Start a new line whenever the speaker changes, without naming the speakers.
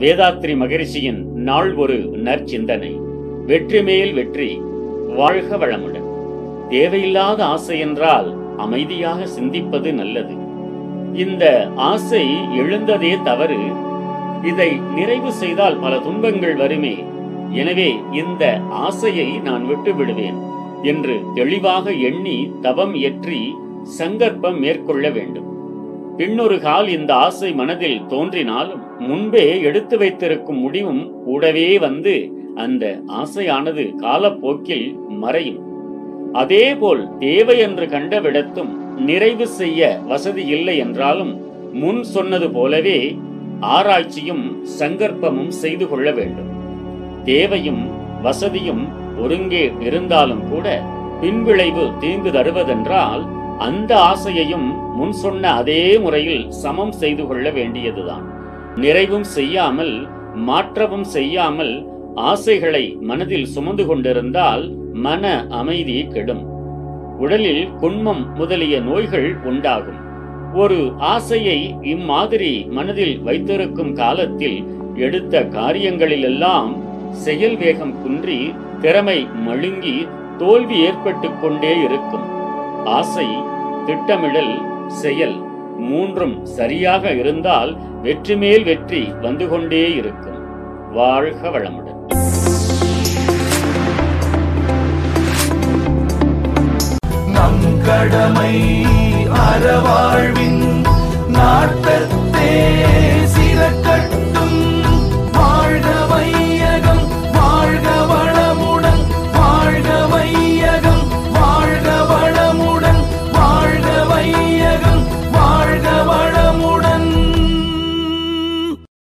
வேதாத்ரி மகரிஷியின் நாள் ஒரு நற்சிந்தனை. வெற்றி மேல் வெற்றி வாழ்க வளமுடன். தேவையில்லாத ஆசை என்றால் அமைதியாக சிந்திப்பது நல்லது. இந்த ஆசை எழுந்ததே தவறு. இதை நிறைவு செய்தால் பல துன்பங்கள் வருமே. எனவே இந்த ஆசையை நான் விட்டு விடுவேன் என்று தெளிவாக எண்ணி தவம் இயற்றி சங்கற்பம் மேற்கொள்ள வேண்டும். பின்னொரு கால் இந்த ஆசை மனதில் தோன்றினாலும் முன்பே எடுத்து வைத்திருக்கும் முடிவும் கூடவே வந்து அந்த ஆசையானது காலப்போக்கில் மறையும். அதேபோல் தேவை என்று கண்ட விடத்தும் நிறைவு செய்ய வசதி இல்லை என்றாலும் முன் சொன்னது போலவே ஆராய்ச்சியும் சங்கற்பமும் செய்து கொள்ள வேண்டும். தேவையும் வசதியும் ஒருங்கே இருந்தாலும் கூட பின்விளைவு தீங்கு தருவதென்றால் அந்த ஆசையையும் முன் சொன்ன அதே முறையில் சமம் செய்து கொள்ள வேண்டியதுதான். நிறைவும் செய்யாமல் மாற்றவும் செய்யாமல் ஆசைகளை மனதில் சுமந்து கொண்டிருந்தால் மன அமைதி கெடும். உடலில் குண்மம் முதலிய நோய்கள் உண்டாகும். ஒரு ஆசையை இம்மாதிரி மனதில் வைத்திருக்கும் காலத்தில் எடுத்த காரியங்களிலெல்லாம் செயல் வேகம் குன்றி திறமை மழுங்கி தோல்வி ஏற்பட்டு கொண்டே இருக்கும். ஆசை திட்டமிடல் செயல் மூன்றும் சரியாக இருந்தால் வெற்றி மேல் வெற்றி வந்து கொண்டே இருக்கும். வாழ்க வளமுடன்.
கடமை அறவா